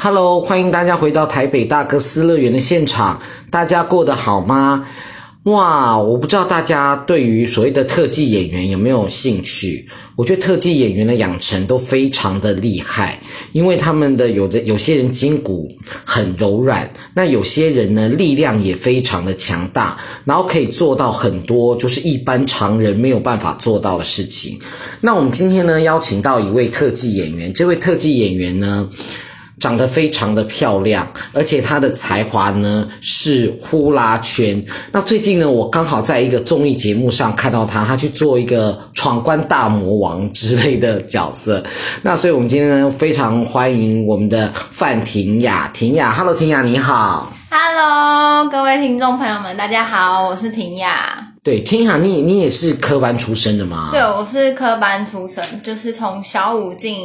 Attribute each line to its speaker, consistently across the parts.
Speaker 1: Hello，欢迎大家回到台北大哥斯乐园的现场，大家过得好吗？哇，我不知道大家对于所谓的特技演员有没有兴趣？我觉得特技演员的养成都非常的厉害，因为他们的有的有些人筋骨很柔软，那有些人呢力量也非常的强大，然后可以做到很多就是一般常人没有办法做到的事情。那我们今天呢邀请到一位特技演员，这位特技演员呢，长得非常的漂亮，而且她的才华呢是呼啦圈。那最近呢，我刚好在一个综艺节目上看到她，她去做一个闯关大魔王之类的角色。那所以我们今天呢，非常欢迎我们的范婷雅，婷雅，Hello，婷雅你好
Speaker 2: ，Hello，各位听众朋友们，大家好，我是婷雅。
Speaker 1: 对，婷雅，你你也是科班出身的吗？
Speaker 2: 对，我是科班出身，就是从小五进。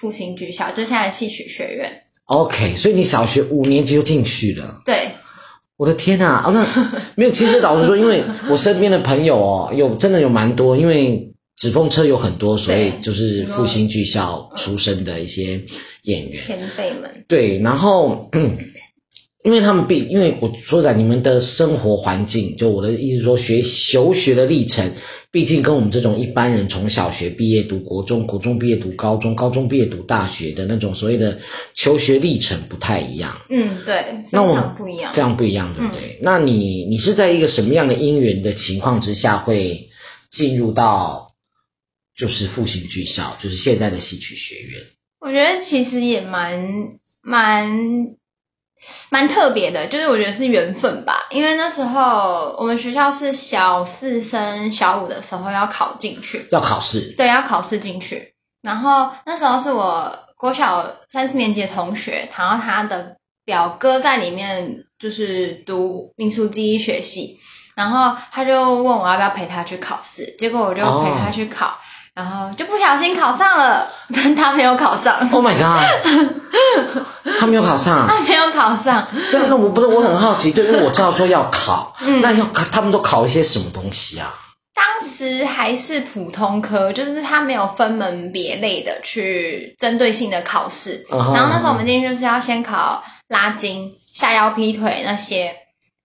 Speaker 2: 复兴剧校，就现在戏曲学院。
Speaker 1: OK，所以你小学五年级就进去了。
Speaker 2: 对，
Speaker 1: 我的天啊！哦，那 没有。其实老实说，因为我身边的朋友哦，有真的有蛮多，因为纸风车有很多，所以就是复兴剧校出身的一些演员
Speaker 2: 前辈们。
Speaker 1: 对，然后嗯，因为他们毕，因为我说在你们的生活环境，就我的意思说学求学的历程。毕竟跟我们这种一般人从小学毕业读国中，国中毕业读高中，高中毕业读大学的那种所谓的求学历程不太一样。
Speaker 2: 嗯，对，非常不一样，
Speaker 1: 非常不一样，对不对？嗯、那你你是在一个什么样的因缘的情况之下会进入到就是复兴剧校，就是现在的戏曲学院？
Speaker 2: 我觉得其实也蛮蛮。蛮特别的，就是我觉得是缘分吧，因为那时候我们学校是小四升小五的时候要考进去，
Speaker 1: 要考试，
Speaker 2: 对，要考试进去。然后那时候是我国小三四年级的同学，然后他的表哥在里面就是读民俗记忆学系，然后他就问我要不要陪他去考试，结果我就陪他去考。哦然后就不小心考上了，但 他没有考上。
Speaker 1: Oh my god！他没有考上，
Speaker 2: 他没有考上。
Speaker 1: 但那我不是，我很好奇，对，因为我知道说要考，嗯、那要考，他们都考一些什么东西啊？
Speaker 2: 当时还是普通科，就是他没有分门别类的去针对性的考试。Uh huh, 然后那时候我们进去就是要先考拉筋、下腰劈腿那些，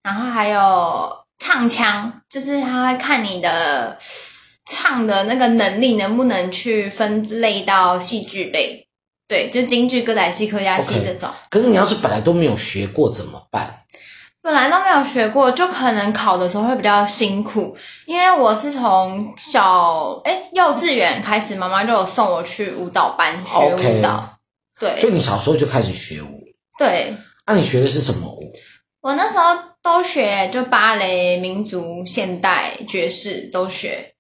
Speaker 2: 然后还有唱腔，就是他会看你的。唱的那个能力能不能去分类到戏剧类？对，就京剧、歌仔戏、客家戏这种。Okay.
Speaker 1: 可是你要是本来都没有学过怎么办？
Speaker 2: 本来都没有学过，就可能考的时候会比较辛苦。因为我是从小诶幼稚园开始，妈妈就有送我去舞蹈班学舞蹈。Okay. 对，
Speaker 1: 所以你小时候就开始学舞。
Speaker 2: 对。
Speaker 1: 那、啊、你学的是什么舞？
Speaker 2: 我那时候都学，就芭蕾、民族、现代、爵士都学。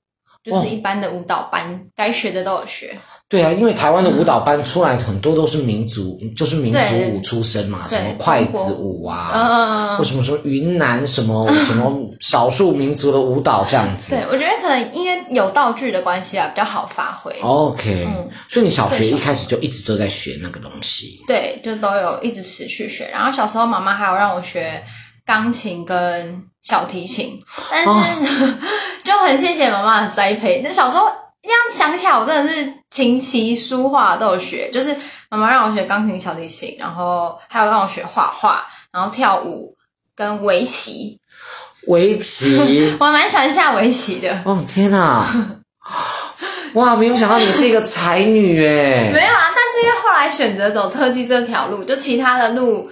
Speaker 2: 就是一般的舞蹈班，哦、该学的都有学。
Speaker 1: 对啊，因为台湾的舞蹈班出来很多都是民族，嗯、就是民族舞出身嘛，什么筷子舞啊，嗯、或什么什么云南什么什么少数民族的舞蹈这样子。
Speaker 2: 对，我觉得可能因为有道具的关系啊，比较好发挥。
Speaker 1: OK，、嗯、所以你小学一开始就一直都在学那个东西。
Speaker 2: 对，就都有一直持续学。然后小时候妈妈还有让我学钢琴跟小提琴，但是。哦 就很谢谢妈妈的栽培。那小时候这样想起来，我真的是琴棋书画都有学。就是妈妈让我学钢琴、小提琴，然后还有让我学画画，然后跳舞跟围棋。
Speaker 1: 围棋，
Speaker 2: 我还蛮喜欢下围棋的。
Speaker 1: 哦天哪！哇，没有想到你是一个才女哎。
Speaker 2: 没有啊，但是因为后来选择走特技这条路，就其他的路，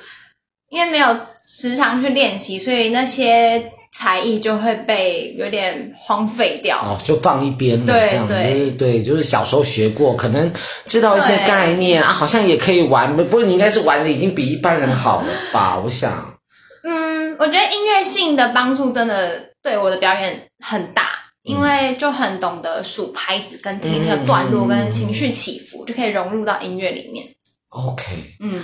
Speaker 2: 因为没有时常去练习，所以那些。才艺就会被有点荒废掉
Speaker 1: 哦，就放一边了。
Speaker 2: 对
Speaker 1: 这样
Speaker 2: 对
Speaker 1: 对，对，就是小时候学过，可能知道一些概念啊，好像也可以玩。不过你应该是玩的已经比一般人好了吧？我想。
Speaker 2: 嗯，我觉得音乐性的帮助真的对我的表演很大，因为就很懂得数拍子，跟听那个段落，跟情绪起伏，嗯、就可以融入到音乐里面。
Speaker 1: OK，嗯。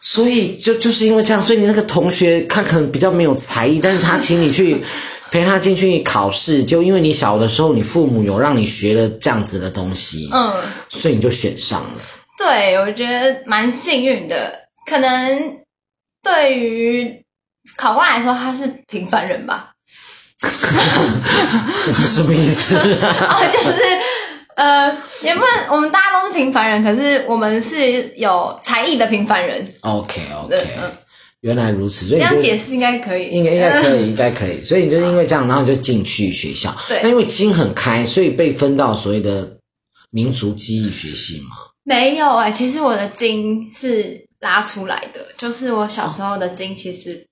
Speaker 1: 所以就就是因为这样，所以你那个同学他可能比较没有才艺，但是他请你去陪他进去考试，就因为你小的时候你父母有让你学了这样子的东西，嗯，所以你就选上了。
Speaker 2: 对，我觉得蛮幸运的。可能对于考官来说，他是平凡人吧？
Speaker 1: 什么意思？
Speaker 2: 哦，就是呃，也不能，我们大家都是平凡人，可是我们是有才艺的平凡人。
Speaker 1: OK OK，原来如此，所以
Speaker 2: 这样解释应该可以，
Speaker 1: 应该应该可以，应该可以。所以你就因为这样，然后你就进去学校。
Speaker 2: 对，
Speaker 1: 那因为筋很开，所以被分到所谓的民族记忆学系吗？
Speaker 2: 没有哎、欸，其实我的筋是拉出来的，就是我小时候的筋其实。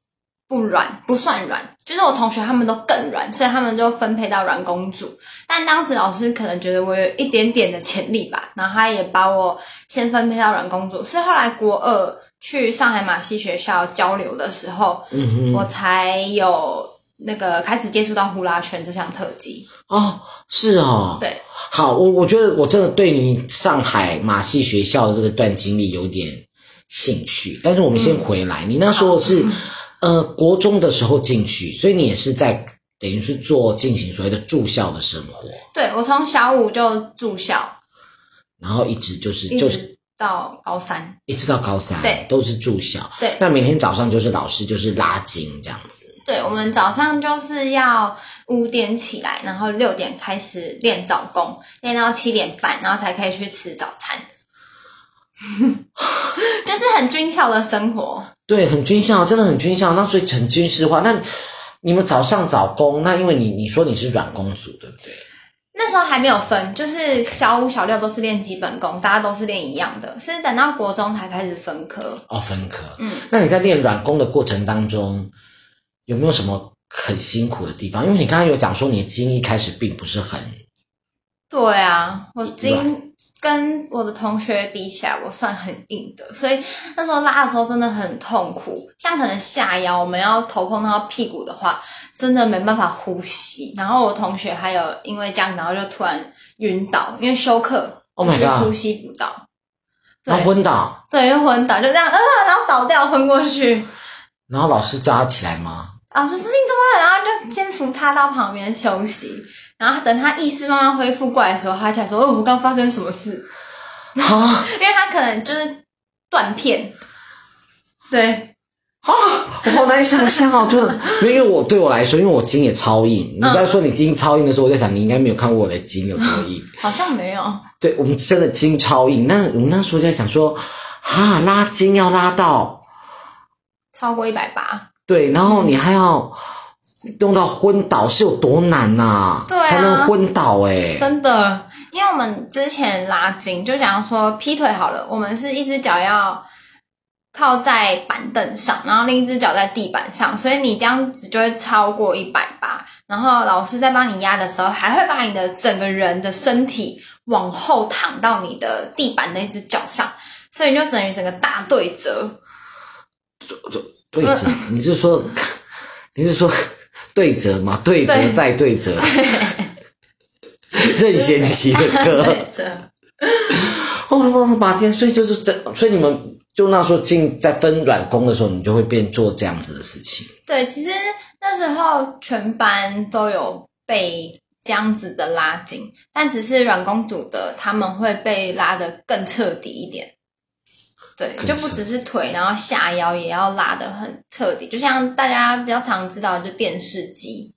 Speaker 2: 不软，不算软，就是我同学他们都更软，所以他们就分配到软工组。但当时老师可能觉得我有一点点的潜力吧，然后他也把我先分配到软工组。所以后来国二去上海马戏学校交流的时候，嗯哼，我才有那个开始接触到呼啦圈这项特技。
Speaker 1: 哦，是哦，
Speaker 2: 对，
Speaker 1: 好，我我觉得我真的对你上海马戏学校的这个段经历有点兴趣。但是我们先回来，嗯、你那时候是。呃，国中的时候进去，所以你也是在等于是做进行所谓的住校的生活。
Speaker 2: 对，我从小五就住校，
Speaker 1: 然后一直就是
Speaker 2: 一直
Speaker 1: 就是
Speaker 2: 到高三，
Speaker 1: 一直到高三，
Speaker 2: 对，
Speaker 1: 都是住校。
Speaker 2: 对，
Speaker 1: 那每天早上就是老师就是拉筋这样子。
Speaker 2: 对，我们早上就是要五点起来，然后六点开始练早功，练到七点半，然后才可以去吃早餐。就是很军校的生活，
Speaker 1: 对，很军校，真的很军校。那所以很军事化。那你们早上早功，那因为你你说你是软功组，对不对？
Speaker 2: 那时候还没有分，就是小五、小六都是练基本功，大家都是练一样的。是等到国中才开始分科
Speaker 1: 哦，分科。嗯，那你在练软功的过程当中，有没有什么很辛苦的地方？因为你刚刚有讲说你的筋一开始并不是很。
Speaker 2: 对啊，我今跟我的同学比起来，我算很硬的，所以那时候拉的时候真的很痛苦。像可能下腰，我们要头碰到屁股的话，真的没办法呼吸。然后我同学还有因为这样，然后就突然晕倒，因为休克，Oh my God，呼吸不到，
Speaker 1: 然后昏倒，
Speaker 2: 对，又昏倒，就这样，呃，然后倒掉，昏过去。
Speaker 1: 然后老师叫他起来吗？
Speaker 2: 老师说你怎么了？然后就先扶他到旁边休息。然后等他意识慢慢恢复过来的时候，他才说：“哦，我们刚发生什么事？”啊，因为他可能就是断片。对，
Speaker 1: 啊，我好难想象哦，就因为我对我来说，因为我筋也超硬。你在说你筋超硬的时候，我在想你应该没有看过我的筋有多硬。
Speaker 2: 好像没有。
Speaker 1: 对，我们真的筋超硬。那我们那时候在想说，啊，拉筋要拉到
Speaker 2: 超过一百八。
Speaker 1: 对，然后你还要。用到昏倒是有多难呐、啊？
Speaker 2: 对啊，
Speaker 1: 才能昏倒哎、欸！
Speaker 2: 真的，因为我们之前拉筋，就想要说劈腿好了，我们是一只脚要靠在板凳上，然后另一只脚在地板上，所以你这样子就会超过一百八。然后老师在帮你压的时候，还会把你的整个人的身体往后躺到你的地板那只脚上，所以你就等于整个大对折。
Speaker 1: 对折？你是说？你是说？对折嘛，对折再对折，任贤齐的歌。对折。哦，马天，所以就是这，所以你们就那时候进在分软工的时候，你就会变做这样子的事情。
Speaker 2: 对，其实那时候全班都有被这样子的拉紧，但只是软工组的他们会被拉得更彻底一点。对，就不只是腿，然后下腰也要拉得很彻底，就像大家比较常知道，就电视机。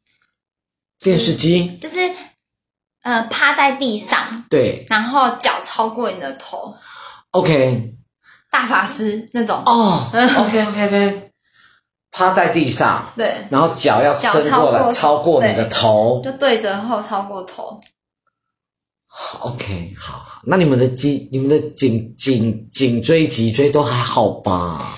Speaker 1: 电视机
Speaker 2: 就是呃趴在地上，
Speaker 1: 对，
Speaker 2: 然后脚超过你的头。
Speaker 1: OK。
Speaker 2: 大法师那种。
Speaker 1: 哦。OK OK OK。趴在地上。
Speaker 2: 对。
Speaker 1: 然后脚要伸过来，超过你的头。
Speaker 2: 就对折后超过头。
Speaker 1: OK，好，那你们的脊、你们的颈、颈、颈椎、脊椎都还好吧？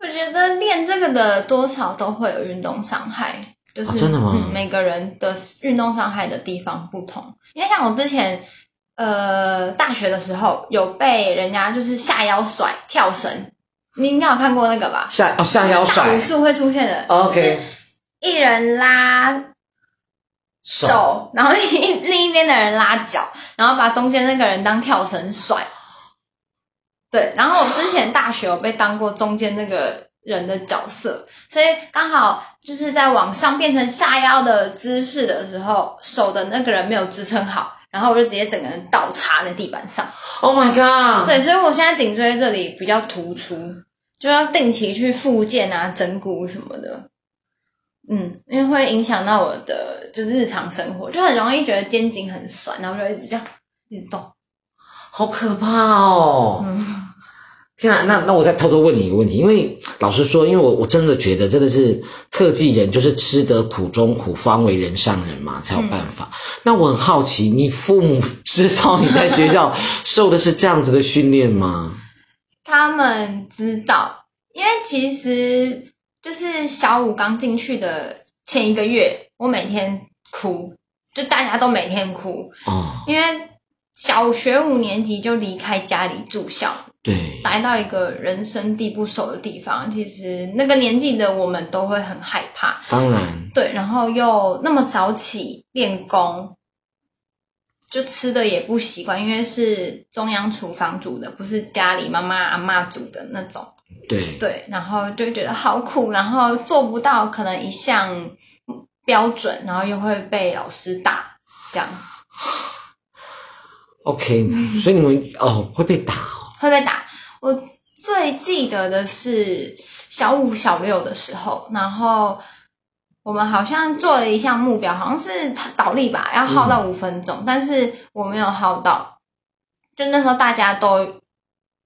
Speaker 2: 我觉得练这个的多少都会有运动伤害，就是、
Speaker 1: 哦、真的吗、
Speaker 2: 嗯？每个人的运动伤害的地方不同，因为像我之前呃大学的时候有被人家就是下腰甩跳绳，你应该有看过那个吧？
Speaker 1: 下哦下腰甩
Speaker 2: 武术会出现的、
Speaker 1: 哦、，OK，
Speaker 2: 一人拉。手，然后另 另一边的人拉脚，然后把中间那个人当跳绳甩。对，然后我之前大学有被当过中间那个人的角色，所以刚好就是在往上变成下腰的姿势的时候，手的那个人没有支撑好，然后我就直接整个人倒插在地板上。
Speaker 1: Oh my god！
Speaker 2: 对，所以我现在颈椎这里比较突出，就要定期去复健啊、整骨什么的。嗯，因为会影响到我的就是日常生活，就很容易觉得肩颈很酸，然后就一直这样一直动，
Speaker 1: 好可怕哦！嗯。天啊，那那我再偷偷问你一个问题，因为老实说，因为我我真的觉得真的是特技人就是吃得苦中苦，方为人上人嘛，才有办法。嗯、那我很好奇，你父母知道你在学校 受的是这样子的训练吗？
Speaker 2: 他们知道，因为其实就是小五刚进去的前一个月，我每天哭，就大家都每天哭哦，因为小学五年级就离开家里住校。对，来到一个人生地不熟的地方，其实那个年纪的我们都会很害怕。
Speaker 1: 当然，
Speaker 2: 对，然后又那么早起练功，就吃的也不习惯，因为是中央厨房煮的，不是家里妈妈阿妈煮的那种。
Speaker 1: 对
Speaker 2: 对，然后就觉得好苦，然后做不到可能一项标准，然后又会被老师打，这样。
Speaker 1: OK，所以你们哦会被打。
Speaker 2: 会被打。我最记得的是小五、小六的时候，然后我们好像做了一项目标，好像是倒立吧，要耗到五分钟，嗯、但是我没有耗到。就那时候大家都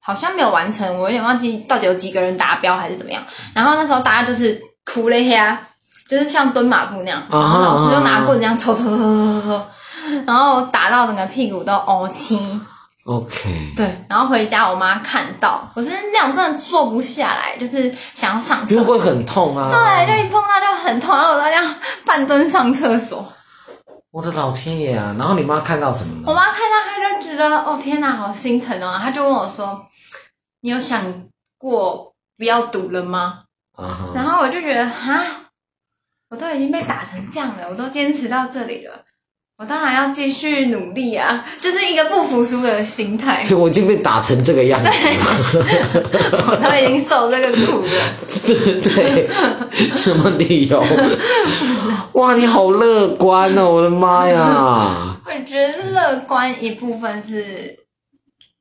Speaker 2: 好像没有完成，我有点忘记到底有几个人达标还是怎么样。然后那时候大家就是哭了一下，就是像蹲马步那样，然后老师就拿棍子这样抽抽抽抽抽抽，然后打到整个屁股都凹青。
Speaker 1: OK，
Speaker 2: 对，然后回家我妈看到，我是那种真的坐不下来，就是想要上厕所，
Speaker 1: 会很痛啊？
Speaker 2: 对，就一碰到就很痛，然后我在这样半蹲上厕所。
Speaker 1: 我的老天爷啊！然后你妈看到什么呢？
Speaker 2: 我妈看到，她就觉得哦天哪，好心疼哦，她就跟我说：“你有想过不要读了吗？” uh huh. 然后我就觉得啊，我都已经被打成这样了，我都坚持到这里了。我当然要继续努力啊，就是一个不服输的心态。
Speaker 1: 我已经被打成这个样子了，
Speaker 2: 我都已经受这个苦了。
Speaker 1: 对对，什么理由？哇，你好乐观哦！我的妈呀！
Speaker 2: 我觉得乐观一部分是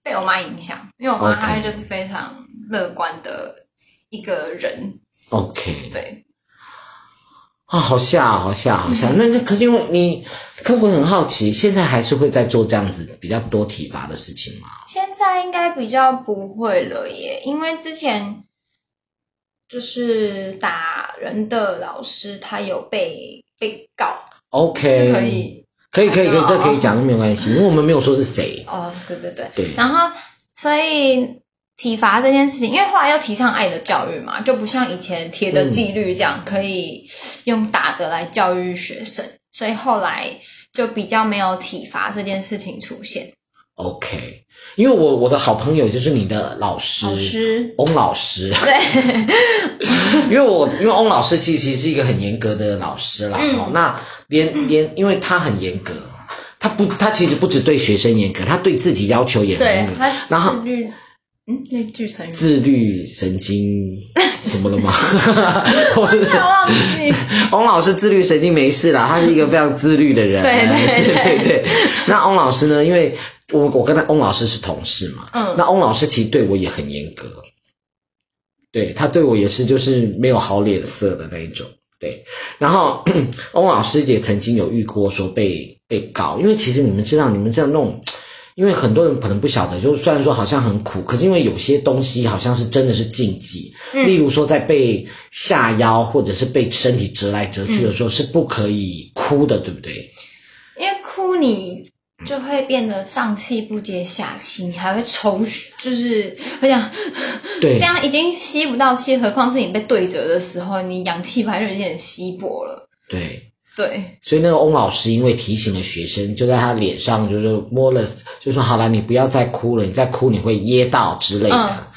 Speaker 2: 被我妈影响，因为我妈她就是非常乐观的一个人。
Speaker 1: OK，
Speaker 2: 对。
Speaker 1: 啊、哦，好吓，好吓，好吓！那那可是因为你，可我很好奇，现在还是会在做这样子比较多体罚的事情吗？
Speaker 2: 现在应该比较不会了耶，因为之前就是打人的老师，他有被被告。
Speaker 1: OK，
Speaker 2: 可以，
Speaker 1: 可以，可以，可以，这可以讲，没有关系，因为我们没有说是谁。
Speaker 2: 哦，对对对，
Speaker 1: 对。
Speaker 2: 然后，所以。体罚这件事情，因为后来又提倡爱的教育嘛，就不像以前铁的纪律这样，嗯、可以用打的来教育学生，所以后来就比较没有体罚这件事情出现。
Speaker 1: OK，因为我我的好朋友就是你的老师，
Speaker 2: 老师
Speaker 1: 翁老师，
Speaker 2: 对，
Speaker 1: 因为我因为翁老师其实其实是一个很严格的老师啦，嗯、那连连因为他很严格，他不他其实不只对学生严格，他对自己要求也很严格，然后。
Speaker 2: 嗯，那句成语
Speaker 1: 自律神经 什么了吗？
Speaker 2: 我忘记。
Speaker 1: 翁老师自律神经没事啦，他是一个非常自律的人。
Speaker 2: 对对对对，对。
Speaker 1: 那翁老师呢？因为我我跟他翁老师是同事嘛，嗯，那翁老师其实对我也很严格，对他对我也是就是没有好脸色的那一种。对，然后 翁老师也曾经有遇过说被被告，因为其实你们知道，你们这样弄。因为很多人可能不晓得，就是虽然说好像很苦，可是因为有些东西好像是真的是禁忌，嗯、例如说在被下腰或者是被身体折来折去的时候，嗯、是不可以哭的，对不对？
Speaker 2: 因为哭你就会变得上气不接下气，你还会抽血，就是我想，对，这样已经吸不到气，何况是你被对折的时候，你氧气排就有点稀薄了，
Speaker 1: 对。
Speaker 2: 对，所
Speaker 1: 以那个翁老师因为提醒了学生，就在他脸上就是摸了，就说：“好了，你不要再哭了，你再哭你会噎到之类的。”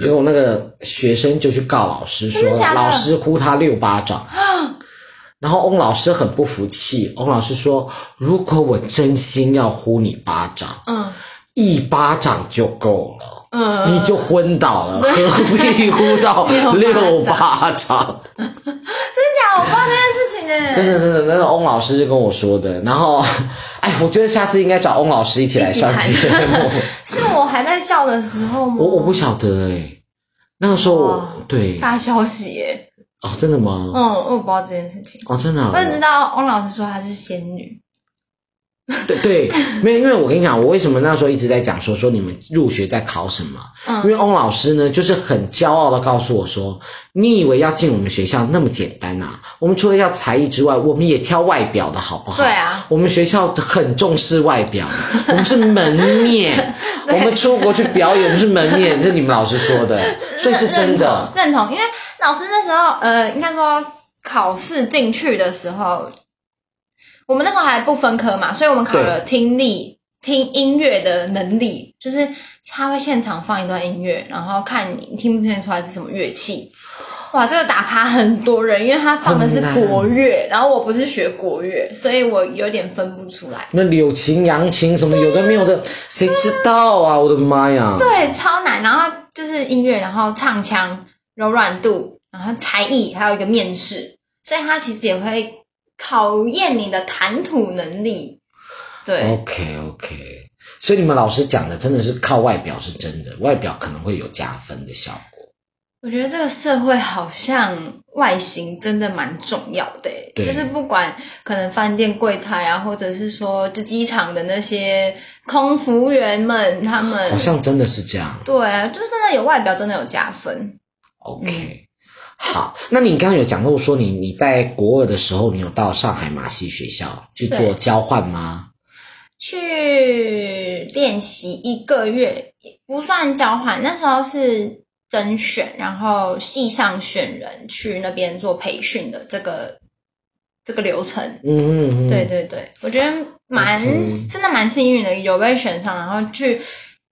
Speaker 1: 结果那个学生就去告老师说：“老师呼他六巴掌。”然后翁老师很不服气，翁老师说：“如果我真心要呼你巴掌，嗯，一巴掌就够了，嗯，你就昏倒了，何必呼到六巴掌？”
Speaker 2: 真假我不知道这件事情哎，
Speaker 1: 真的真的，那个翁老师就跟我说的。然后，哎，我觉得下次应该找翁老师一起来上节目。
Speaker 2: 是我还在笑的时候吗？
Speaker 1: 我我不晓得哎，那个时候我对
Speaker 2: 大消息耶。
Speaker 1: 哦，真的吗？
Speaker 2: 嗯，我不知道这件事情。
Speaker 1: 哦，真的。
Speaker 2: 我只知道翁老师说她是仙女。
Speaker 1: 对对，没有，因为我跟你讲，我为什么那时候一直在讲说说你们入学在考什么？嗯，因为翁老师呢，就是很骄傲的告诉我说，你以为要进我们学校那么简单啊？我们除了要才艺之外，我们也挑外表的好不好？
Speaker 2: 对啊，
Speaker 1: 我们学校很重视外表，我们是门面，我们出国去表演是门面，这是你们老师说的，所以是真的
Speaker 2: 认同。因为老师那时候，呃，应该说考试进去的时候。我们那时候还不分科嘛，所以我们考了听力、听音乐的能力，就是他会现场放一段音乐，然后看你听不听得出来是什么乐器。哇，这个打趴很多人，因为他放的是国乐，然后我不是学国乐，所以我有点分不出来。
Speaker 1: 那柳琴、扬琴什么有的没有的，谁知道啊？我的妈呀！
Speaker 2: 对，超难。然后就是音乐，然后唱腔、柔软度，然后才艺，还有一个面试，所以他其实也会。考验你的谈吐能力，对
Speaker 1: ，OK OK，所以你们老师讲的真的是靠外表是真的，外表可能会有加分的效果。
Speaker 2: 我觉得这个社会好像外形真的蛮重要的，对，就是不管可能饭店柜台啊，或者是说就机场的那些空服务员们，他们
Speaker 1: 好像真的是这样，
Speaker 2: 对啊，就是真的有外表，真的有加分。
Speaker 1: OK。嗯好，那你刚刚有讲过说你你在国二的时候，你有到上海马戏学校去做交换吗？
Speaker 2: 去练习一个月，不算交换，那时候是甄选，然后系上选人去那边做培训的这个这个流程。嗯嗯嗯，对对对，我觉得蛮 Okay. 真的蛮幸运的，有被选上，然后去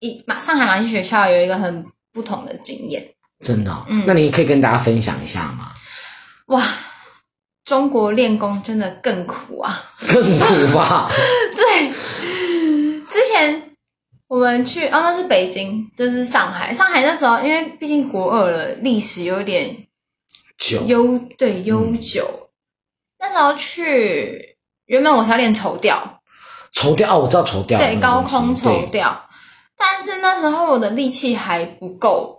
Speaker 2: 一马上海马戏学校有一个很不同的经验。
Speaker 1: 真的、哦，嗯，那你可以跟大家分享一下吗？
Speaker 2: 哇，中国练功真的更苦啊，
Speaker 1: 更苦吧？
Speaker 2: 对，之前我们去，哦，那是北京，这是上海。上海那时候，因为毕竟国二了，历史有点
Speaker 1: 久，
Speaker 2: 悠对悠久。嗯、那时候去，原本我是要练绸调，
Speaker 1: 绸调哦，我知道绸调，
Speaker 2: 对，高空绸调，但是那时候我的力气还不够。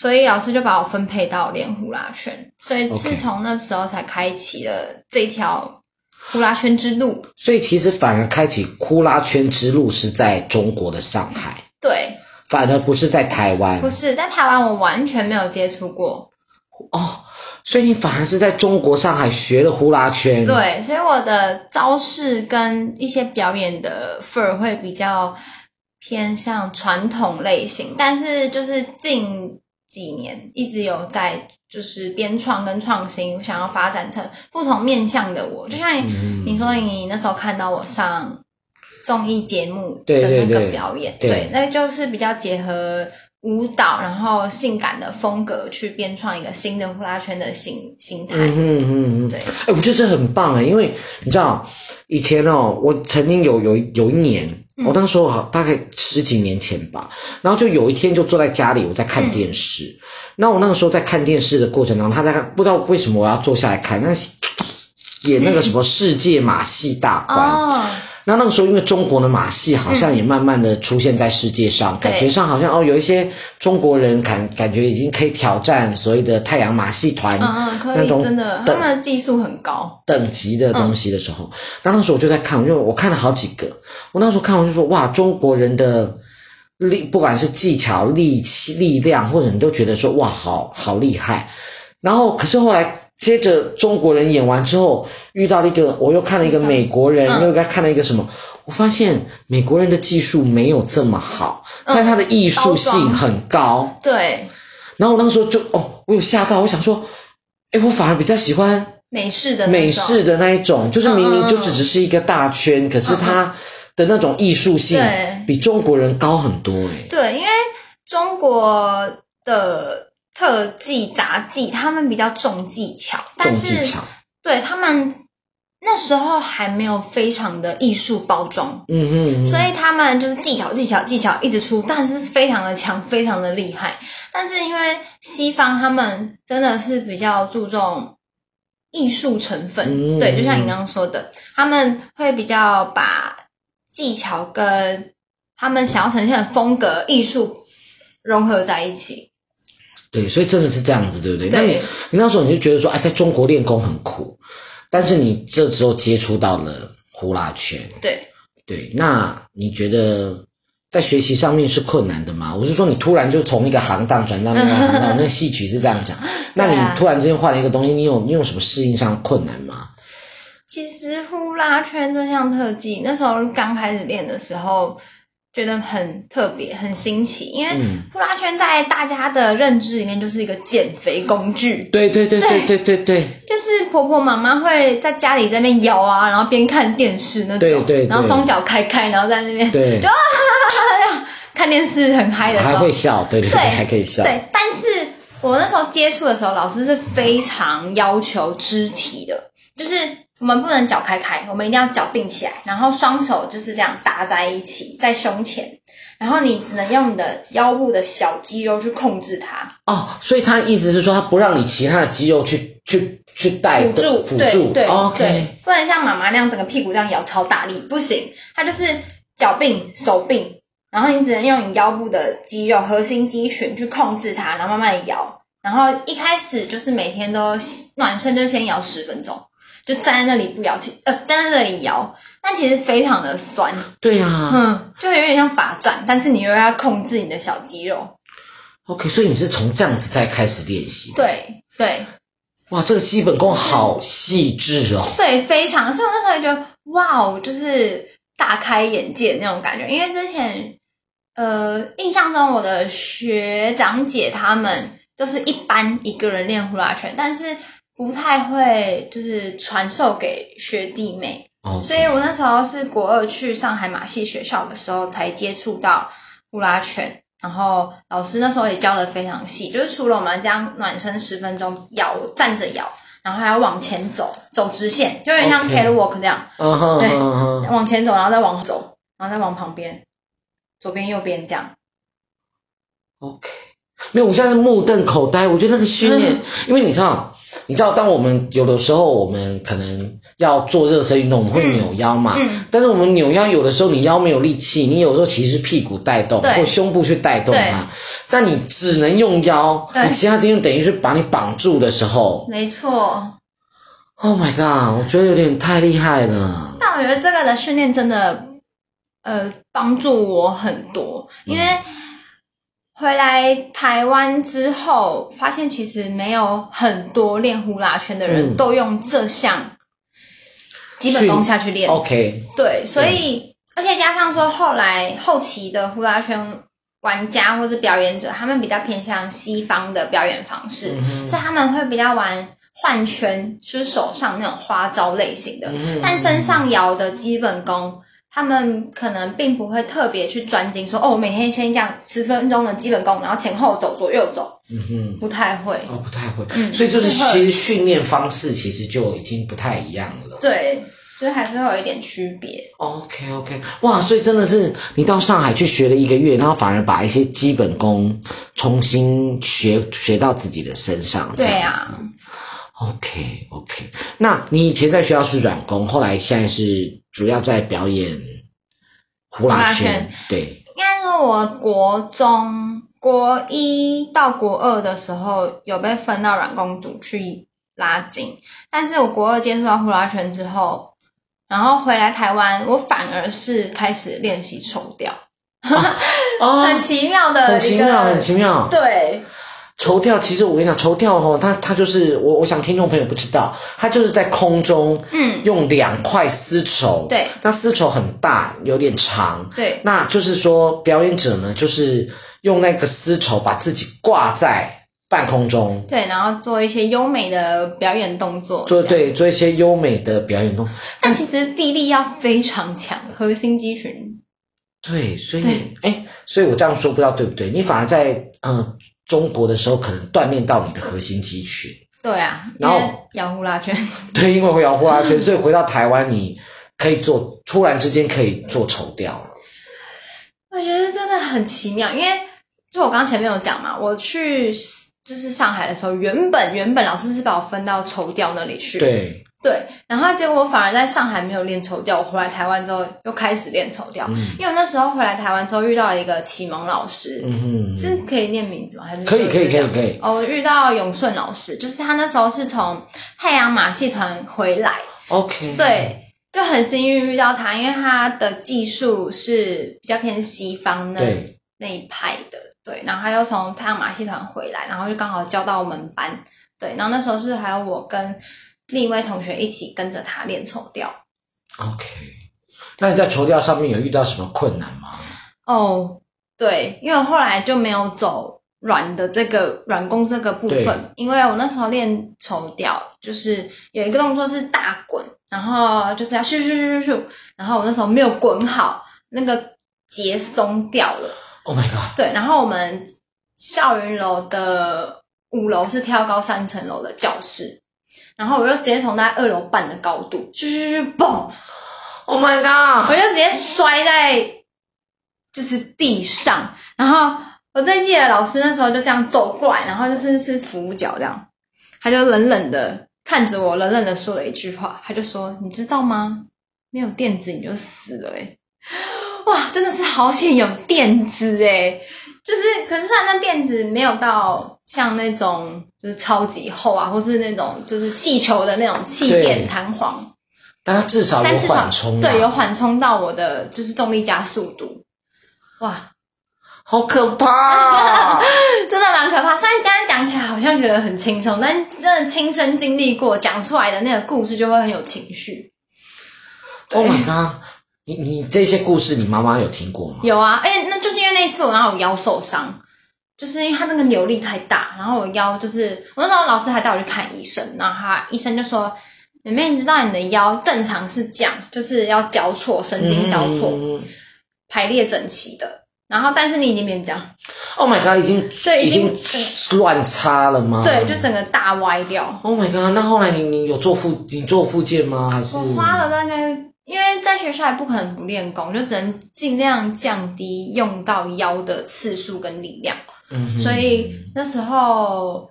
Speaker 2: 所以老师就把我分配到练呼啦圈，所以是从那时候才开启了这条呼啦圈之路。
Speaker 1: 所以其实反而开启呼啦圈之路是在中国的上海，
Speaker 2: 对，
Speaker 1: 反而不是在台湾。
Speaker 2: 不是在台湾，我完全没有接触过。
Speaker 1: 哦，所以你反而是在中国上海学了呼啦圈。
Speaker 2: 对，所以我的招式跟一些表演的份儿会比较偏向传统类型，但是就是进。几年一直有在就是编创跟创新，想要发展成不同面向的我，就像你，说你那时候看到我上综艺节目的那个表演，对，对，对，对，那就是比较结合舞蹈，然后性感的风格去编创一个新的呼啦圈的形形态。嗯嗯嗯，对。
Speaker 1: 哎，我觉得这很棒哎，因为你知道以前哦，我曾经有有有一年。我那时候好大概十几年前吧，然后就有一天就坐在家里，我在看电视。嗯、我那个时候在看电视的过程当中，他在看，不知道为什么我要坐下来看，那 演那个什么世界马戏大观。哦。那那个时候，因为中国的马戏好像也慢慢的出现在世界上，嗯、感觉上好像哦，有一些中国人感感觉已经可以挑战所谓的太阳马戏团，嗯嗯，可以，那种
Speaker 2: 真的，他们的技术很高，
Speaker 1: 等级的东西的时候，嗯、那那时候我就在看，因为我看了好几个，我那时候看我就说哇，中国人的力，不管是技巧、力气、力量，或者你都觉得说哇，好好厉害，然后可是后来。接着中国人演完之后，遇到了一个，我又看了一个美国人，嗯、又该看了一个什么？我发现美国人的技术没有这么好，嗯、但他的艺术性很高。
Speaker 2: 对。
Speaker 1: 然后我那时候就哦，我有吓到，我想说，哎我反而比较喜欢
Speaker 2: 美式的
Speaker 1: 美式的那一种，就是明明就只只是一个大圈，嗯、可是他的那种艺术性比中国人高很多。诶
Speaker 2: 对，因为中国的。特技、杂技，他们比较重技巧，但是重技巧。对他们那时候还没有非常的艺术包装，嗯哼，嗯哼，所以他们就是技巧、技巧、技巧一直出，但是非常的强，非常的厉害。但是因为西方他们真的是比较注重艺术成分，嗯、对，就像你刚刚说的，他们会比较把技巧跟他们想要呈现的风格、艺术融合在一起。
Speaker 1: 对，所以真的是这样子，对不对？对。那你你那时候你就觉得说，哎，在中国练功很苦，但是你这时候接触到了呼啦圈，
Speaker 2: 对，
Speaker 1: 对，那你觉得在学习上面是困难的吗？我是说，你突然就从一个行当转到另外一个行当，那个戏曲是这样讲，那你突然之间换了一个东西，你有你有什么适应上的困难吗？
Speaker 2: 其实呼啦圈这项特技，那时候刚开始练的时候，觉得很特别、很新奇，因为呼啦圈在大家的认知里面就是一个减肥工具。
Speaker 1: 对对对对对对对，
Speaker 2: 就是婆婆妈妈会在家里在那边摇啊，然后边看电视那种，
Speaker 1: 对对，
Speaker 2: 然后双脚开开，然后在那边
Speaker 1: 对，
Speaker 2: 就啊哈哈，看电视很嗨的时候，
Speaker 1: 还会笑，对对对，还可以笑。
Speaker 2: 对，但是我那时候接触的时候，老师是非常要求肢体的，就是。我们不能脚开开，我们一定要脚并起来，然后双手就是这样搭在一起，在胸前，然后你只能用你的腰部的小肌肉去控制它。
Speaker 1: 哦，所以他的意思是说，他不让你其他的肌肉去去去带辅助辅助，对对、okay、对，
Speaker 2: 不能像妈妈那样整个屁股这样摇超大力，不行，他就是脚并手并，然后你只能用你腰部的肌肉、核心肌群去控制它，然后慢慢摇，然后一开始就是每天都暖身，就先摇十分钟。就站在那里不摇，起呃，站在那里摇，但其实非常的酸。
Speaker 1: 对呀、啊，
Speaker 2: 嗯，就有点像罚站，但是你又要控制你的小肌肉。
Speaker 1: OK，所以你是从这样子再开始练习。
Speaker 2: 对对。哇，
Speaker 1: 这个基本功好细致哦。
Speaker 2: 对，非常。所以我那时候就觉得，哇哦，就是大开眼界那种感觉。因为之前，呃，印象中我的学长姐他们都是一般一个人练呼啦圈，但是。不太会，就是传授给学弟妹.所以我那时候是国二去上海马戏学校的时候才接触到呼啦圈，然后老师那时候也教的非常细，就是除了我们这样暖身十分钟摇站着摇，然后还要往前走，走直线，就有点像 catwalk 这样.对，uh huh. 往前走，然后再往走，然后再往旁边，左边右边这样。
Speaker 1: OK，没有，我现在是目瞪口呆，我觉得那个训练，嗯、因为你知道。你知道，当我们有的时候，我们可能要做热身运动，我们会扭腰嘛。嗯嗯、但是我们扭腰，有的时候你腰没有力气，你有时候其实是屁股带动，或胸部去带动它。对但你只能用腰，你其他地方等于是把你绑住的时候。
Speaker 2: 没错。
Speaker 1: Oh my god！我觉得有点太厉害了。
Speaker 2: 但我觉得这个的训练真的，呃，帮助我很多，因为。回来台湾之后，发现其实没有很多练呼啦圈的人都用这项基本功下去练。
Speaker 1: OK，
Speaker 2: 对，所以、嗯、而且加上说，后来后期的呼啦圈玩家或者表演者，他们比较偏向西方的表演方式，嗯、所以他们会比较玩换圈，就是手上那种花招类型的，嗯、但身上摇的基本功。他们可能并不会特别去专精说，说哦，我每天先这样十分钟的基本功，然后前后走，左右走，嗯哼，不太会，
Speaker 1: 哦，不太会，嗯，所以就是其实训练方式其实就已经不太一样了，
Speaker 2: 对，就还是会有一点区别。
Speaker 1: OK OK，哇，所以真的是你到上海去学了一个月，然后反而把一些基本功重新学学到自己的身上，
Speaker 2: 对啊。
Speaker 1: OK OK，那你以前在学校是软工，后来现在是主要在表演呼啦圈，对。
Speaker 2: 应该说，我国中国一到国二的时候有被分到软工组去拉筋，但是我国二接触到呼啦圈之后，然后回来台湾，我反而是开始练习绸吊，哦、很奇妙的，
Speaker 1: 很奇妙，很奇妙，
Speaker 2: 对。
Speaker 1: 绸吊其实我跟你讲，绸吊哦，它它就是我我想听众朋友不知道，它就是在空中，嗯，用两块丝绸，
Speaker 2: 对，
Speaker 1: 那丝绸很大，有点长，
Speaker 2: 对，
Speaker 1: 那就是说表演者呢，就是用那个丝绸把自己挂在半空中，
Speaker 2: 对，然后做一些优美的表演动作，
Speaker 1: 做对，做一些优美的表演动作，
Speaker 2: 但其实臂力要非常强，核心肌群，
Speaker 1: 对，所以哎，所以我这样说不知道对不对？你反而在嗯。呃中国的时候可能锻炼到你的核心肌群，
Speaker 2: 对啊，然后摇呼啦圈，
Speaker 1: 对，因为会摇呼啦圈，所以回到台湾你可以做，突然之间可以做绸吊了。
Speaker 2: 我觉得真的很奇妙，因为就我刚刚前面有讲嘛，我去就是上海的时候，原本原本老师是把我分到绸吊那里去，
Speaker 1: 对。
Speaker 2: 对，然后结果我反而在上海没有练绸吊，我回来台湾之后又开始练绸吊。嗯、因为那时候回来台湾之后遇到了一个启蒙老师，嗯哼，是可以念名字吗？还是
Speaker 1: 可以可以可以可以。
Speaker 2: 哦，遇到永顺老师，就是他那时候是从太阳马戏团回来。
Speaker 1: OK，
Speaker 2: 对，就很幸运遇到他，因为他的技术是比较偏西方那那一派的，对。然后他又从太阳马戏团回来，然后就刚好教到我们班，对。然后那时候是还有我跟另一位同学一起跟着他练绸吊。
Speaker 1: OK，那你在绸吊上面有遇到什么困难吗？
Speaker 2: 哦，对，因为我后来就没有走软的这个软弓这个部分，因为我那时候练绸吊，就是有一个动作是大滚。然后就是要咻咻咻咻咻，然后我那时候没有滚好，那个结松掉了。
Speaker 1: Oh my god！
Speaker 2: 对，然后我们校园楼的五楼是跳高三层楼的教室，然后我就直接从大概二楼半的高度咻咻咻嘣
Speaker 1: ！Oh my god！
Speaker 2: 我就直接摔在就是地上，然后我最记得老师那时候就这样走过来，然后就是是扶脚这样，他就冷冷的。看着我，冷冷的说了一句话，他就说：“你知道吗？没有垫子你就死了。”诶哇，真的是好险有垫子诶就是，可是虽然那垫子没有到像那种就是超级厚啊，或是那种就是气球的那种气垫弹簧，
Speaker 1: 但它至少有缓冲，
Speaker 2: 对，有缓冲到我的就是重力加速度，哇。
Speaker 1: 好可怕啊，
Speaker 2: 真的蛮可怕。虽然这样讲起来好像觉得很轻松，但真的亲身经历过，讲出来的那个故事就会很有情绪。
Speaker 1: Oh my god！你你这些故事，你妈妈有听过吗？
Speaker 2: 有啊，哎，那就是因为那次我然后我腰受伤，就是因为他那个扭力太大，然后我腰就是我那时候老师还带我去看医生，然后他医生就说：“妹妹，你知道你的腰正常是这样，就是要交错，神经交错，嗯、排列整齐的。”然后，但是你已经变这样
Speaker 1: ，Oh my god，已经对已经乱插了吗？
Speaker 2: 对，就整个大歪掉。
Speaker 1: Oh my god，那后来你你有做复你做复健吗？还是
Speaker 2: 我花了大概，因为在学校也不可能不练功，就只能尽量降低用到腰的次数跟力量。嗯，所以那时候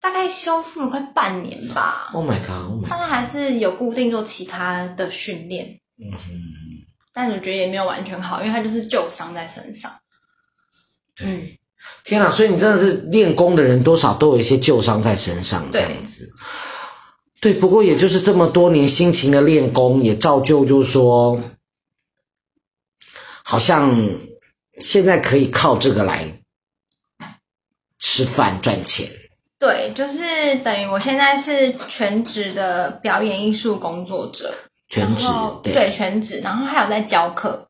Speaker 2: 大概修复了快半年吧。
Speaker 1: Oh my god，oh my god，
Speaker 2: 但是还是有固定做其他的训练。嗯哼。但我觉得也没有完全好，因为他就是旧伤在身上。
Speaker 1: 对，嗯、天啊！所以你真的是练功的人，多少都有一些旧伤在身上，这样子。对，不过也就是这么多年辛勤的练功，也造就就是说，好像现在可以靠这个来吃饭赚钱。
Speaker 2: 对，就是等于我现在是全职的表演艺术工作者。
Speaker 1: 全职对，
Speaker 2: 对全职，然后还有在教课。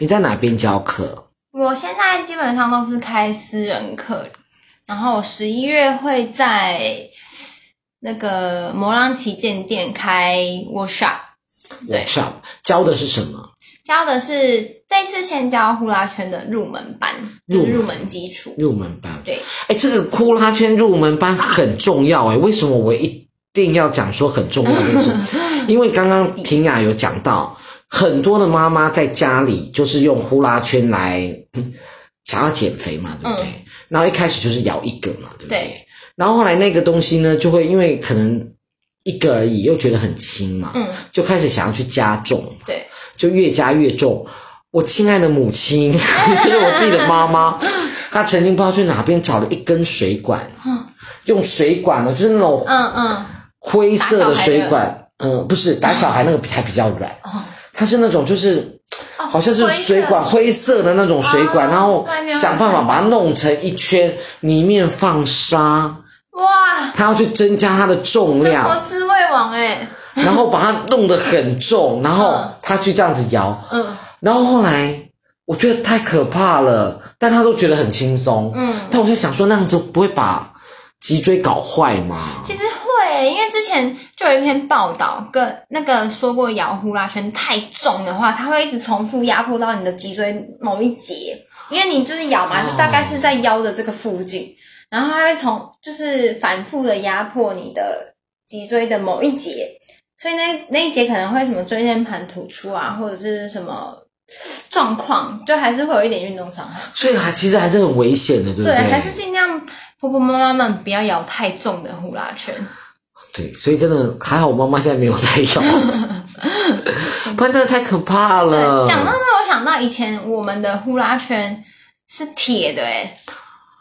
Speaker 1: 你在哪边教课？
Speaker 2: 我现在基本上都是开私人课，然后我十一月会在那个摩浪旗舰店开 workshop。
Speaker 1: workshop 教的是什么？
Speaker 2: 教的是这次先教呼啦圈的入门班，入门，入门基础，
Speaker 1: 入门班。
Speaker 2: 对，
Speaker 1: 哎，这个呼啦圈入门班很重要哎，为什么我一定要讲说很重要？因为刚刚婷雅有讲到，很多的妈妈在家里就是用呼啦圈来想要减肥嘛，对不对？嗯、然后一开始就是摇一个嘛，对不对？对，然后后来那个东西呢，就会因为可能一个而已，又觉得很轻嘛，嗯，就开始想要去加重，
Speaker 2: 对，
Speaker 1: 就越加越重。我亲爱的母亲，就是我自己的妈妈，她曾经不知道去哪边找了一根水管，嗯、用水管呢，就是那种嗯嗯。灰色的水管。嗯，不是打小孩那个还比较软，它是那种就是，好像是水管灰色的那种水管，然后想办法把它弄成一圈，里面放沙，哇，他要去增加它的重量，
Speaker 2: 生活滋味王哎，
Speaker 1: 然后把它弄得很重，然后他去这样子摇，嗯，然后后来我觉得太可怕了，但他都觉得很轻松，嗯，但我在想说那样子不会把脊椎搞坏吗？
Speaker 2: 其实。会，因为之前就有一篇报道，跟那个说过摇呼啦圈太重的话，它会一直重复压迫到你的脊椎某一节，因为你就是摇嘛，就大概是在腰的这个附近，哦、然后它会从就是反复的压迫你的脊椎的某一节，所以那那一节可能会什么椎间盘突出啊，或者是什么状况，就还是会有一点运动伤害，
Speaker 1: 所以还其实还是很危险的，对不对？
Speaker 2: 对，还是尽量婆婆妈妈们不要摇太重的呼啦圈。
Speaker 1: 对，所以真的还好，我妈妈现在没有在摇，不然真的太可怕了。
Speaker 2: 讲到这，我想到以前我们的呼啦圈是铁的，哎，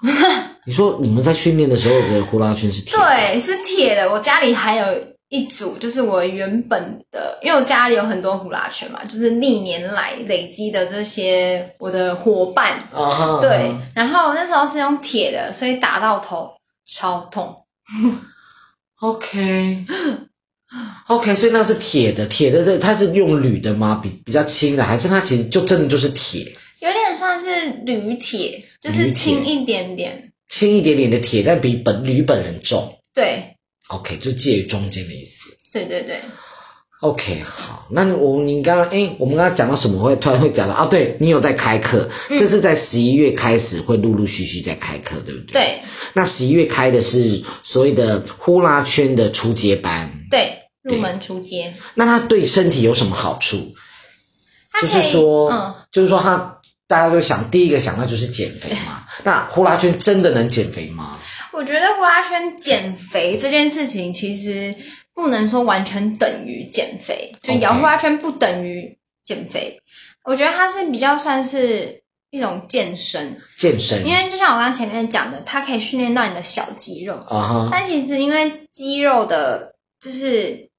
Speaker 1: 你说你们在训练的时候的呼啦圈是铁的？
Speaker 2: 对，是铁的。我家里还有一组，就是我原本的，因为我家里有很多呼啦圈嘛，就是历年来累积的这些我的伙伴，uh. 对，然后那时候是用铁的，所以打到头超痛。
Speaker 1: OK。OK，所以那是铁的，铁的这它是用铝的吗？比比较轻的，还是它其实就真的就是铁？
Speaker 2: 有点算是铝铁，就是轻一点点，
Speaker 1: 轻一点点的铁，但比本铝本人重。
Speaker 2: 对
Speaker 1: ，OK，就介于中间的意思。
Speaker 2: 对对对。
Speaker 1: OK，好，那我你刚刚诶，我们刚刚讲到什么会突然会讲到啊？对，你有在开课，嗯、这是在十一月开始会陆陆续续在开课，对不对？
Speaker 2: 对。
Speaker 1: 那十一月开的是所谓的呼啦圈的初阶班。
Speaker 2: 对，入门初阶。
Speaker 1: 那它对身体有什么好处？就是说，嗯、就是说它，大家都想第一个想到就是减肥嘛。那呼啦圈真的能减肥吗？
Speaker 2: 我觉得呼啦圈减肥这件事情其实。不能说完全等于减肥，就摇呼啦圈不等于减肥。我觉得它是比较算是一种健身，
Speaker 1: 健身。
Speaker 2: 因为就像我刚刚前面讲的，它可以训练到你的小肌肉。
Speaker 1: 啊、uh huh.
Speaker 2: 但其实因为肌肉的，就是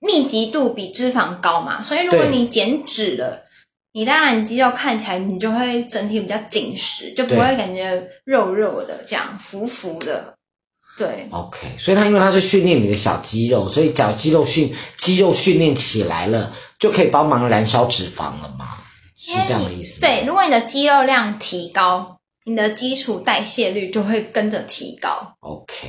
Speaker 2: 密集度比脂肪高嘛，所以如果你减脂了，对你当然你肌肉看起来你就会整体比较紧实，就不会感觉肉肉的这样浮浮的。对
Speaker 1: ，OK，所以它因为它是训练你的小肌肉，所以小肌肉训肌肉训练起来了，就可以帮忙燃烧脂肪了嘛？是这样的意思？
Speaker 2: 对，如果你的肌肉量提高，你的基础代谢率就会跟着提高。
Speaker 1: OK，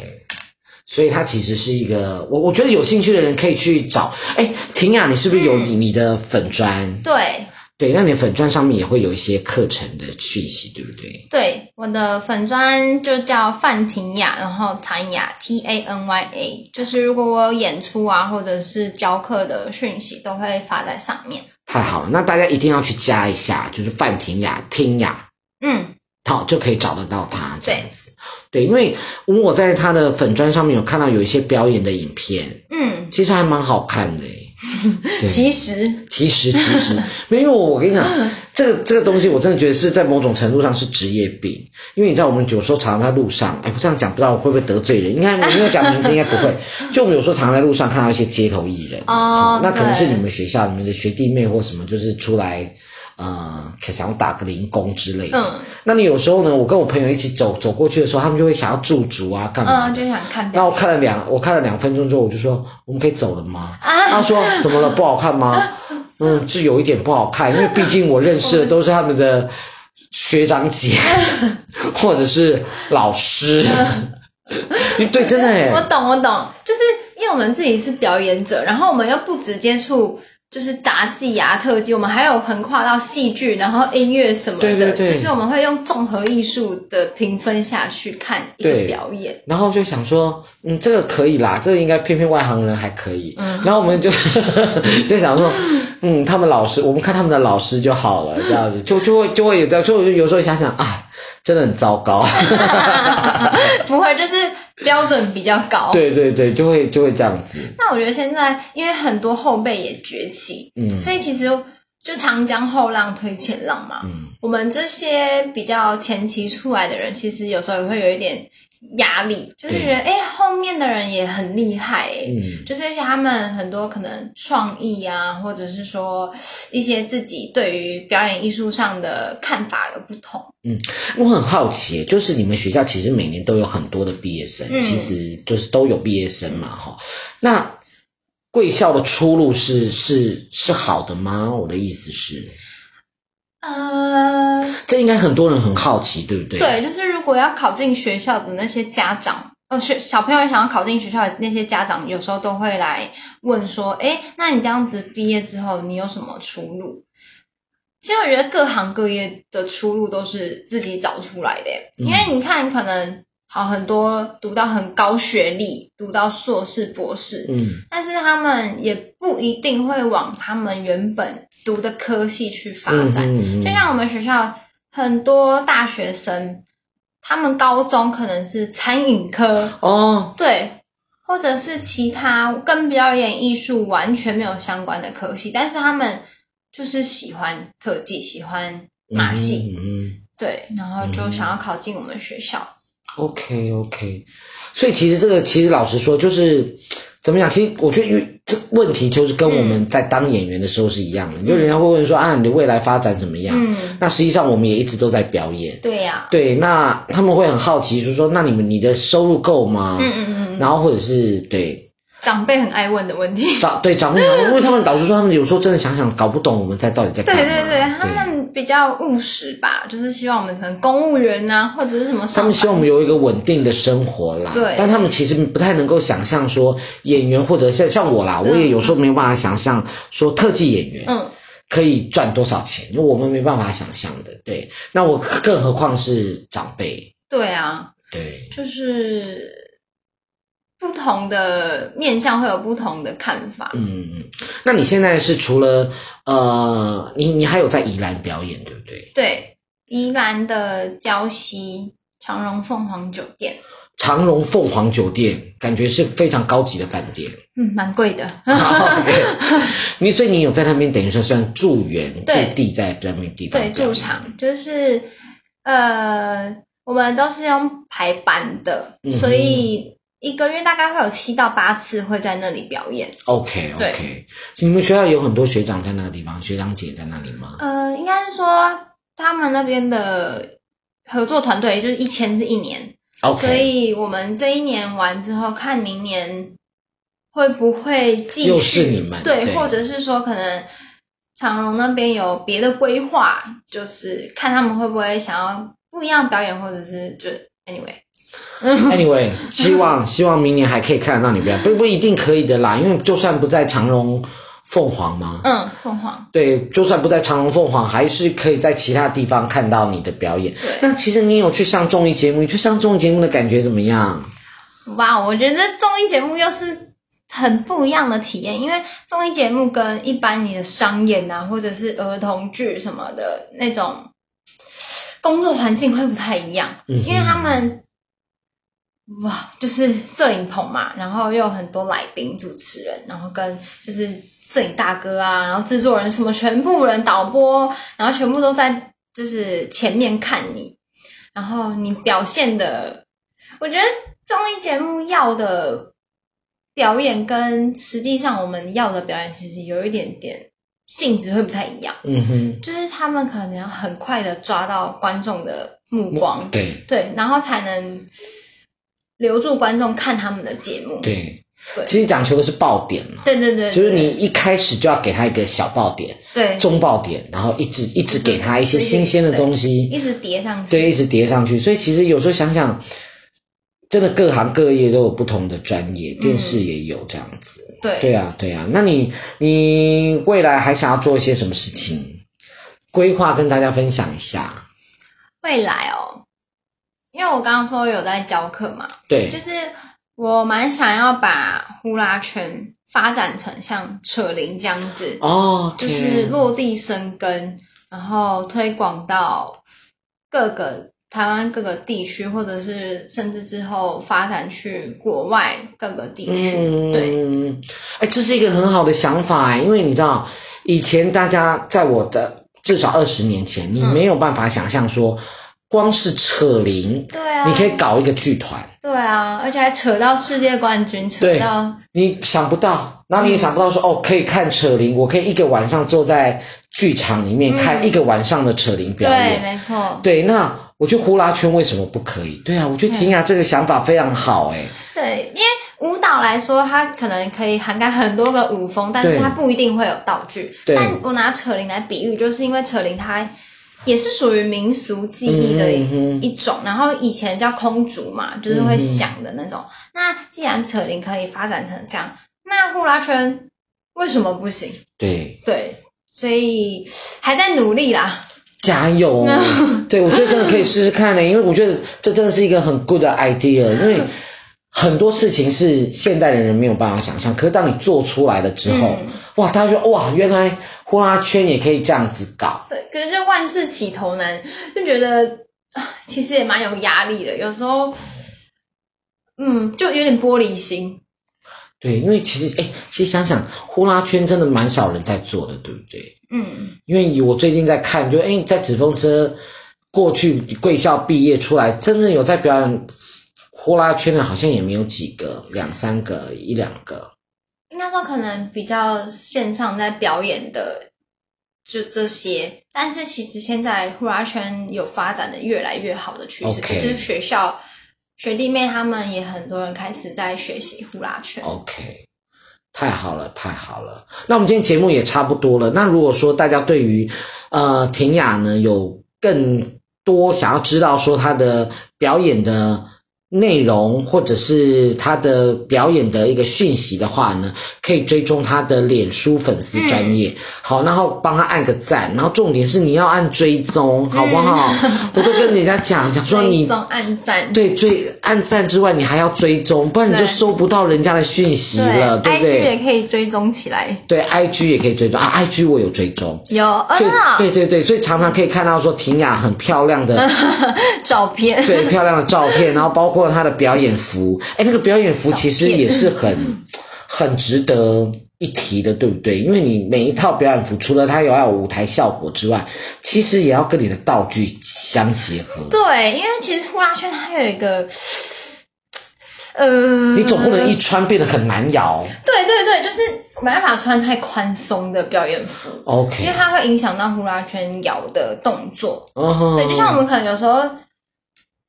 Speaker 1: 所以它其实是一个，我我觉得有兴趣的人可以去找。哎，婷雅，你是不是有你你的粉专？
Speaker 2: 对。
Speaker 1: 对，那你粉砖上面也会有一些课程的讯息，对不对？
Speaker 2: 对，我的粉砖就叫范婷雅，然后谭雅 T A N Y A，就是如果我有演出啊，或者是教课的讯息，都会发在上面。
Speaker 1: 太好了，那大家一定要去加一下，就是范婷雅，听雅，
Speaker 2: 嗯，
Speaker 1: 好，就可以找得到他这样子。对，对，因为我在他的粉砖上面有看到有一些表演的影片，
Speaker 2: 嗯，
Speaker 1: 其实还蛮好看的。
Speaker 2: 其实，
Speaker 1: 其实，其实，没有。因为我跟你讲，这个这个东西，我真的觉得是在某种程度上是职业病。因为你知道，我们有时候常常在路上，哎，我这样讲不知道会不会得罪人？应该我没有讲名字，应该不会。就我们有时候常常在路上看到一些街头艺人，
Speaker 2: 哦、嗯，
Speaker 1: 那可能是你们学校里面的学弟妹或什么，就是出来。呃，想要打个零工之类的。嗯，那你有时候呢，我跟我朋友一起走走过去的时候，他们就会想要驻足啊，干嘛？
Speaker 2: 嗯，就想看。
Speaker 1: 那我看了两，我看了两分钟之后，我就说，我们可以走了吗？啊，他说怎么了？不好看吗？嗯，是有一点不好看，因为毕竟我认识的都是他们的学长姐，或者是老师。对，真的哎。
Speaker 2: 我懂，我懂，就是因为我们自己是表演者，然后我们又不直接触。就是杂技啊，特技，我们还有横跨到戏剧，然后音乐什么的，对对对，就是我们会用综合艺术的评分下去看一个表演，
Speaker 1: 然后就想说，嗯，这个可以啦，这个应该偏偏外行人还可以，嗯，然后我们就 就想说，嗯，他们老师，我们看他们的老师就好了，这样子，就就会就会有这样，就有时候想想啊，真的很糟糕，
Speaker 2: 不会，就是。标准比较高，
Speaker 1: 对对对，就会就会这样子。
Speaker 2: 那我觉得现在因为很多后辈也崛起，嗯，所以其实就长江后浪推前浪嘛，嗯，我们这些比较前期出来的人，其实有时候也会有一点。压力就是觉得，哎对，后面的人也很厉害，哎、嗯，就是而且他们很多可能创意啊，或者是说一些自己对于表演艺术上的看法有不同。
Speaker 1: 嗯，我很好奇，就是你们学校其实每年都有很多的毕业生，嗯、其实就是都有毕业生嘛，哈。那贵校的出路是是是好的吗？我的意思是。
Speaker 2: 呃，
Speaker 1: 这应该很多人很好奇，对不对？
Speaker 2: 对，就是如果要考进学校的那些家长，呃，学小朋友想要考进学校的那些家长，有时候都会来问说：“诶，那你这样子毕业之后，你有什么出路？”其实我觉得各行各业的出路都是自己找出来的，嗯、因为你看，可能好很多读到很高学历，读到硕士、博士，嗯，但是他们也不一定会往他们原本。读的科系去发展，嗯嗯嗯、就像我们学校很多大学生，他们高中可能是餐饮科
Speaker 1: 哦，
Speaker 2: 对，或者是其他跟表演艺术完全没有相关的科系，但是他们就是喜欢特技，喜欢马戏，嗯，嗯对，然后就想要考进我们学校。
Speaker 1: OK OK，所以其实这个其实老实说就是。怎么讲？其实我觉得，因为这问题就是跟我们在当演员的时候是一样的，嗯、就人家会问说啊，你的未来发展怎么样？嗯，那实际上我们也一直都在表演。
Speaker 2: 对呀、啊。
Speaker 1: 对，那他们会很好奇，就是说，那你们你的收入够吗？嗯嗯嗯。然后或者是对。
Speaker 2: 长辈很爱问的问题，
Speaker 1: 长对长辈，因为他们老实说，他们有时候真的想想搞不懂我们在到底在干嘛。
Speaker 2: 对对对，他们比较务实吧，就是希望我们可能公务员啊，或者是什么。
Speaker 1: 他们希望我们有一个稳定的生活啦。对。但他们其实不太能够想象说演员或者像像我啦，我也有时候没有办法想象说特技演员嗯可以赚多少钱，因为我们没办法想象的。对。那我更何况是长辈。
Speaker 2: 对啊。
Speaker 1: 对。
Speaker 2: 就是。不同的面向会有不同的看法。
Speaker 1: 嗯，那你现在是除了呃，你你还有在宜兰表演，对不对？
Speaker 2: 对，宜兰的礁溪长荣凤凰酒店。
Speaker 1: 长荣凤凰酒店感觉是非常高级的饭店。
Speaker 2: 嗯，蛮贵的。
Speaker 1: 你所以你有在那边等于说算住园驻地在那边地方？
Speaker 2: 对，驻场就是呃，我们都是用排版的，嗯、所以。一个月大概会有七到八次会在那里表演。
Speaker 1: OK OK，你们学校有很多学长在那个地方，学长姐在那里吗？
Speaker 2: 呃，应该是说他们那边的合作团队就是一签是一年，OK，所以我们这一年完之后，看明年会不会继续？
Speaker 1: 又是你们
Speaker 2: 对，对，或者是说可能长荣那边有别的规划，就是看他们会不会想要不一样表演，或者是就 anyway。
Speaker 1: Anyway，希望 希望明年还可以看得到你表演，不不一定可以的啦，因为就算不在长隆凤凰嘛，
Speaker 2: 嗯，凤凰，
Speaker 1: 对，就算不在长隆凤凰，还是可以在其他地方看到你的表演。那其实你有去上综艺节目，你去上综艺节目的感觉怎么样？
Speaker 2: 哇，我觉得综艺节目又是很不一样的体验，因为综艺节目跟一般你的商演啊，或者是儿童剧什么的那种工作环境会不太一样，嗯，因为他们。哇，就是摄影棚嘛，然后又有很多来宾、主持人，然后跟就是摄影大哥啊，然后制作人什么，全部人导播，然后全部都在就是前面看你，然后你表现的，我觉得综艺节目要的表演跟实际上我们要的表演其实有一点点性质会不太一样。嗯哼，就是他们可能要很快的抓到观众的目光，
Speaker 1: 对
Speaker 2: 对，然后才能。留住观众看他们的节目，
Speaker 1: 对，对，其实讲求的是爆点嘛，
Speaker 2: 对对对，
Speaker 1: 就是你一开始就要给他一个小爆点，
Speaker 2: 对，
Speaker 1: 中爆点，然后一直一直给他一些新鲜的东西，
Speaker 2: 一直叠上去，
Speaker 1: 对，一直叠上去。所以其实有时候想想，真的各行各业都有不同的专业，电视也有这样子，
Speaker 2: 嗯、对，
Speaker 1: 对啊，对啊。那你你未来还想要做一些什么事情？规划跟大家分享一下。
Speaker 2: 未来哦。因为我刚刚说有在教课嘛，
Speaker 1: 对，
Speaker 2: 就是我蛮想要把呼啦圈发展成像扯铃这样子
Speaker 1: 哦，
Speaker 2: 就是落地生根，然后推广到各个台湾各个地区，或者是甚至之后发展去国外各个地区。嗯，对，
Speaker 1: 哎，这是一个很好的想法哎，因为你知道，以前大家在我的至少二十年前，你没有办法想象说。嗯光是扯铃，
Speaker 2: 对啊，
Speaker 1: 你可以搞一个剧团，
Speaker 2: 对啊，而且还扯到世界冠军，扯到
Speaker 1: 你想不到，然后你也想不到说、嗯、哦，可以看扯铃，我可以一个晚上坐在剧场里面看一个晚上的扯铃表演，
Speaker 2: 对，没错，
Speaker 1: 对，那我觉得呼啦圈为什么不可以？对啊，我觉得婷雅这个想法非常好，诶
Speaker 2: 对，因为舞蹈来说，它可能可以涵盖很多个舞风，但是它不一定会有道具。但我拿扯铃来比喻，就是因为扯铃它。也是属于民俗技艺的一种，嗯，然后以前叫空竹嘛，就是会响的那种，嗯。那既然扯铃可以发展成这样，那呼啦圈为什么不行？
Speaker 1: 对
Speaker 2: 对，所以还在努力啦，
Speaker 1: 加油！对，我觉得真的可以试试看呢，因为我觉得这真的是一个很 good 的 idea，因为。很多事情是现代的人没有办法想象，可是当你做出来了之后，嗯、哇，大家说哇，原来呼啦圈也可以这样子搞。
Speaker 2: 对，可是就万事起头难，就觉得其实也蛮有压力的。有时候，嗯，就有点玻璃心。
Speaker 1: 对，因为其实，哎，其实想想，呼啦圈真的蛮少人在做的，对不对？
Speaker 2: 嗯，
Speaker 1: 因为我最近在看，就哎，在纸风车过去贵校毕业出来，真正有在表演。呼啦圈的好像也没有几个，两三个，一两个。
Speaker 2: 应该说可能比较线上在表演的就这些，但是其实现在呼啦圈有发展的越来越好的趋势，其
Speaker 1: 实.
Speaker 2: 学校学弟妹他们也很多人开始在学习呼啦圈。
Speaker 1: OK。太好了，太好了。那我们今天节目也差不多了。那如果说大家对于呃婷雅呢有更多想要知道说她的表演的。内容或者是他的表演的一个讯息的话呢，可以追踪他的脸书粉丝专业，嗯、好，然后帮他按个赞，然后重点是你要按追踪，好不好？嗯、我都跟人家讲讲说你
Speaker 2: 追踪按赞，
Speaker 1: 对，追按赞之外，你还要追踪，不然你就收不到人家的讯息了，对，对不对
Speaker 2: ？IG 也可以追踪起来，
Speaker 1: 对，IG 也可以追踪。啊，IG 我有追踪，
Speaker 2: 有，
Speaker 1: 所以、
Speaker 2: 哦、
Speaker 1: 对对对，所以常常可以看到说婷雅很漂亮的
Speaker 2: 照片，
Speaker 1: 对，漂亮的照片，然后包括她的表演服，哎，那个表演服其实也是很很值得一提的，对不对？因为你每一套表演服，除了它有要有舞台效果之外，其实也要跟你的道具相结合。
Speaker 2: 对，因为其实呼啦圈它有一个，呃，
Speaker 1: 你总不能一穿变得很难摇。
Speaker 2: 对对对，就是没办法穿太宽松的表演服。
Speaker 1: OK，
Speaker 2: 因为它会影响到呼啦圈摇的动作。
Speaker 1: 嗯哼，
Speaker 2: 对，就像我们可能有时候。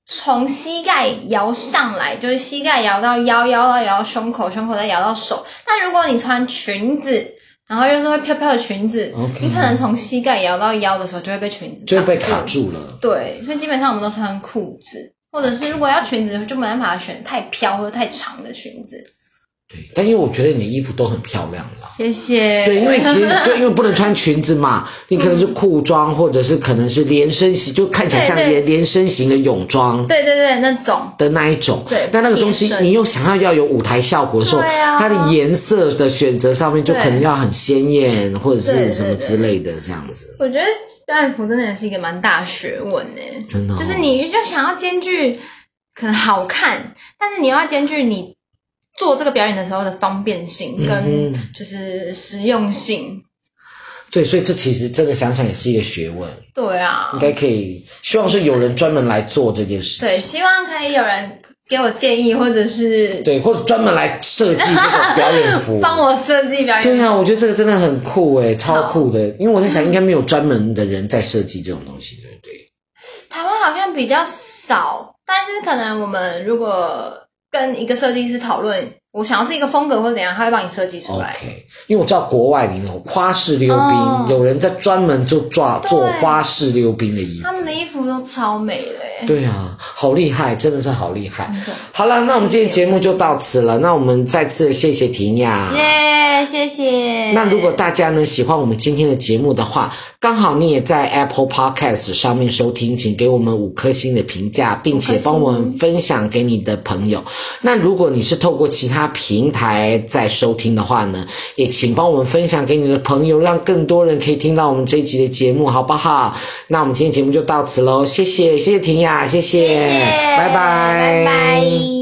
Speaker 2: 从膝盖摇上来，就是膝盖摇到腰，腰到摇到胸口，胸口再摇到手。但如果你穿裙子，然后又是会飘飘的裙子，Okay. 你可能从膝盖摇到腰的时候就会被裙子就被
Speaker 1: 卡住了。
Speaker 2: 对，所以基本上我们都穿裤子，或者是如果要裙子，就没办法选太飘或者太长的裙子。
Speaker 1: 对，但因为我觉得你的衣服都很漂亮了，
Speaker 2: 谢谢。
Speaker 1: 对，因为其实 对，因为不能穿裙子嘛，你可能是裤装，或者是可能是连身型，就看起来像连连身型的泳装。
Speaker 2: 对对对，那种
Speaker 1: 的那一种。
Speaker 2: 对，
Speaker 1: 但那个东西你又想要要有舞台效果的时候，它的颜色的选择上面就可能要很鲜艳，或者是什么之类的这样子。
Speaker 2: 我觉得表演服真的也是一个蛮大学问诶，
Speaker 1: 真的，
Speaker 2: 就是你就想要兼具可能好看，但是你又要兼具你。做这个表演的时候的方便性跟就是实用性，嗯，
Speaker 1: 对，所以这其实真的想想也是一个学问。
Speaker 2: 对啊，
Speaker 1: 应该可以，希望是有人专门来做这件事情。
Speaker 2: 对，希望可以有人给我建议，或者是
Speaker 1: 对，或者专门来设计这个表演服，
Speaker 2: 帮我设计表演服。
Speaker 1: 对啊，我觉得这个真的很酷诶，超酷的。因为我在想，应该没有专门的人在设计这种东西，对不对？
Speaker 2: 台湾好像比较少，但是可能我们如果。跟一个设计师讨论，我想要是一个风格或者怎样，他会帮你设计出来。
Speaker 1: OK，因为我知道国外那种花式溜冰，哦、有人在专门就抓做花式溜冰的衣服，
Speaker 2: 他们的衣服都超美的。
Speaker 1: 对啊，好厉害，真的是好厉害。好了，那我们今天节目就到此了。那我们再次谢谢婷雅，
Speaker 2: 耶谢谢。
Speaker 1: 那如果大家呢喜欢我们今天的节目的话，刚好你也在 Apple Podcast 上面收听，请给我们五颗星的评价，并且帮我们分享给你的朋友。那如果你是透过其他平台在收听的话呢，也请帮我们分享给你的朋友，让更多人可以听到我们这一集的节目，好不好？那我们今天节目就到此喽，谢谢，谢谢婷雅，谢谢，谢谢拜拜，拜拜。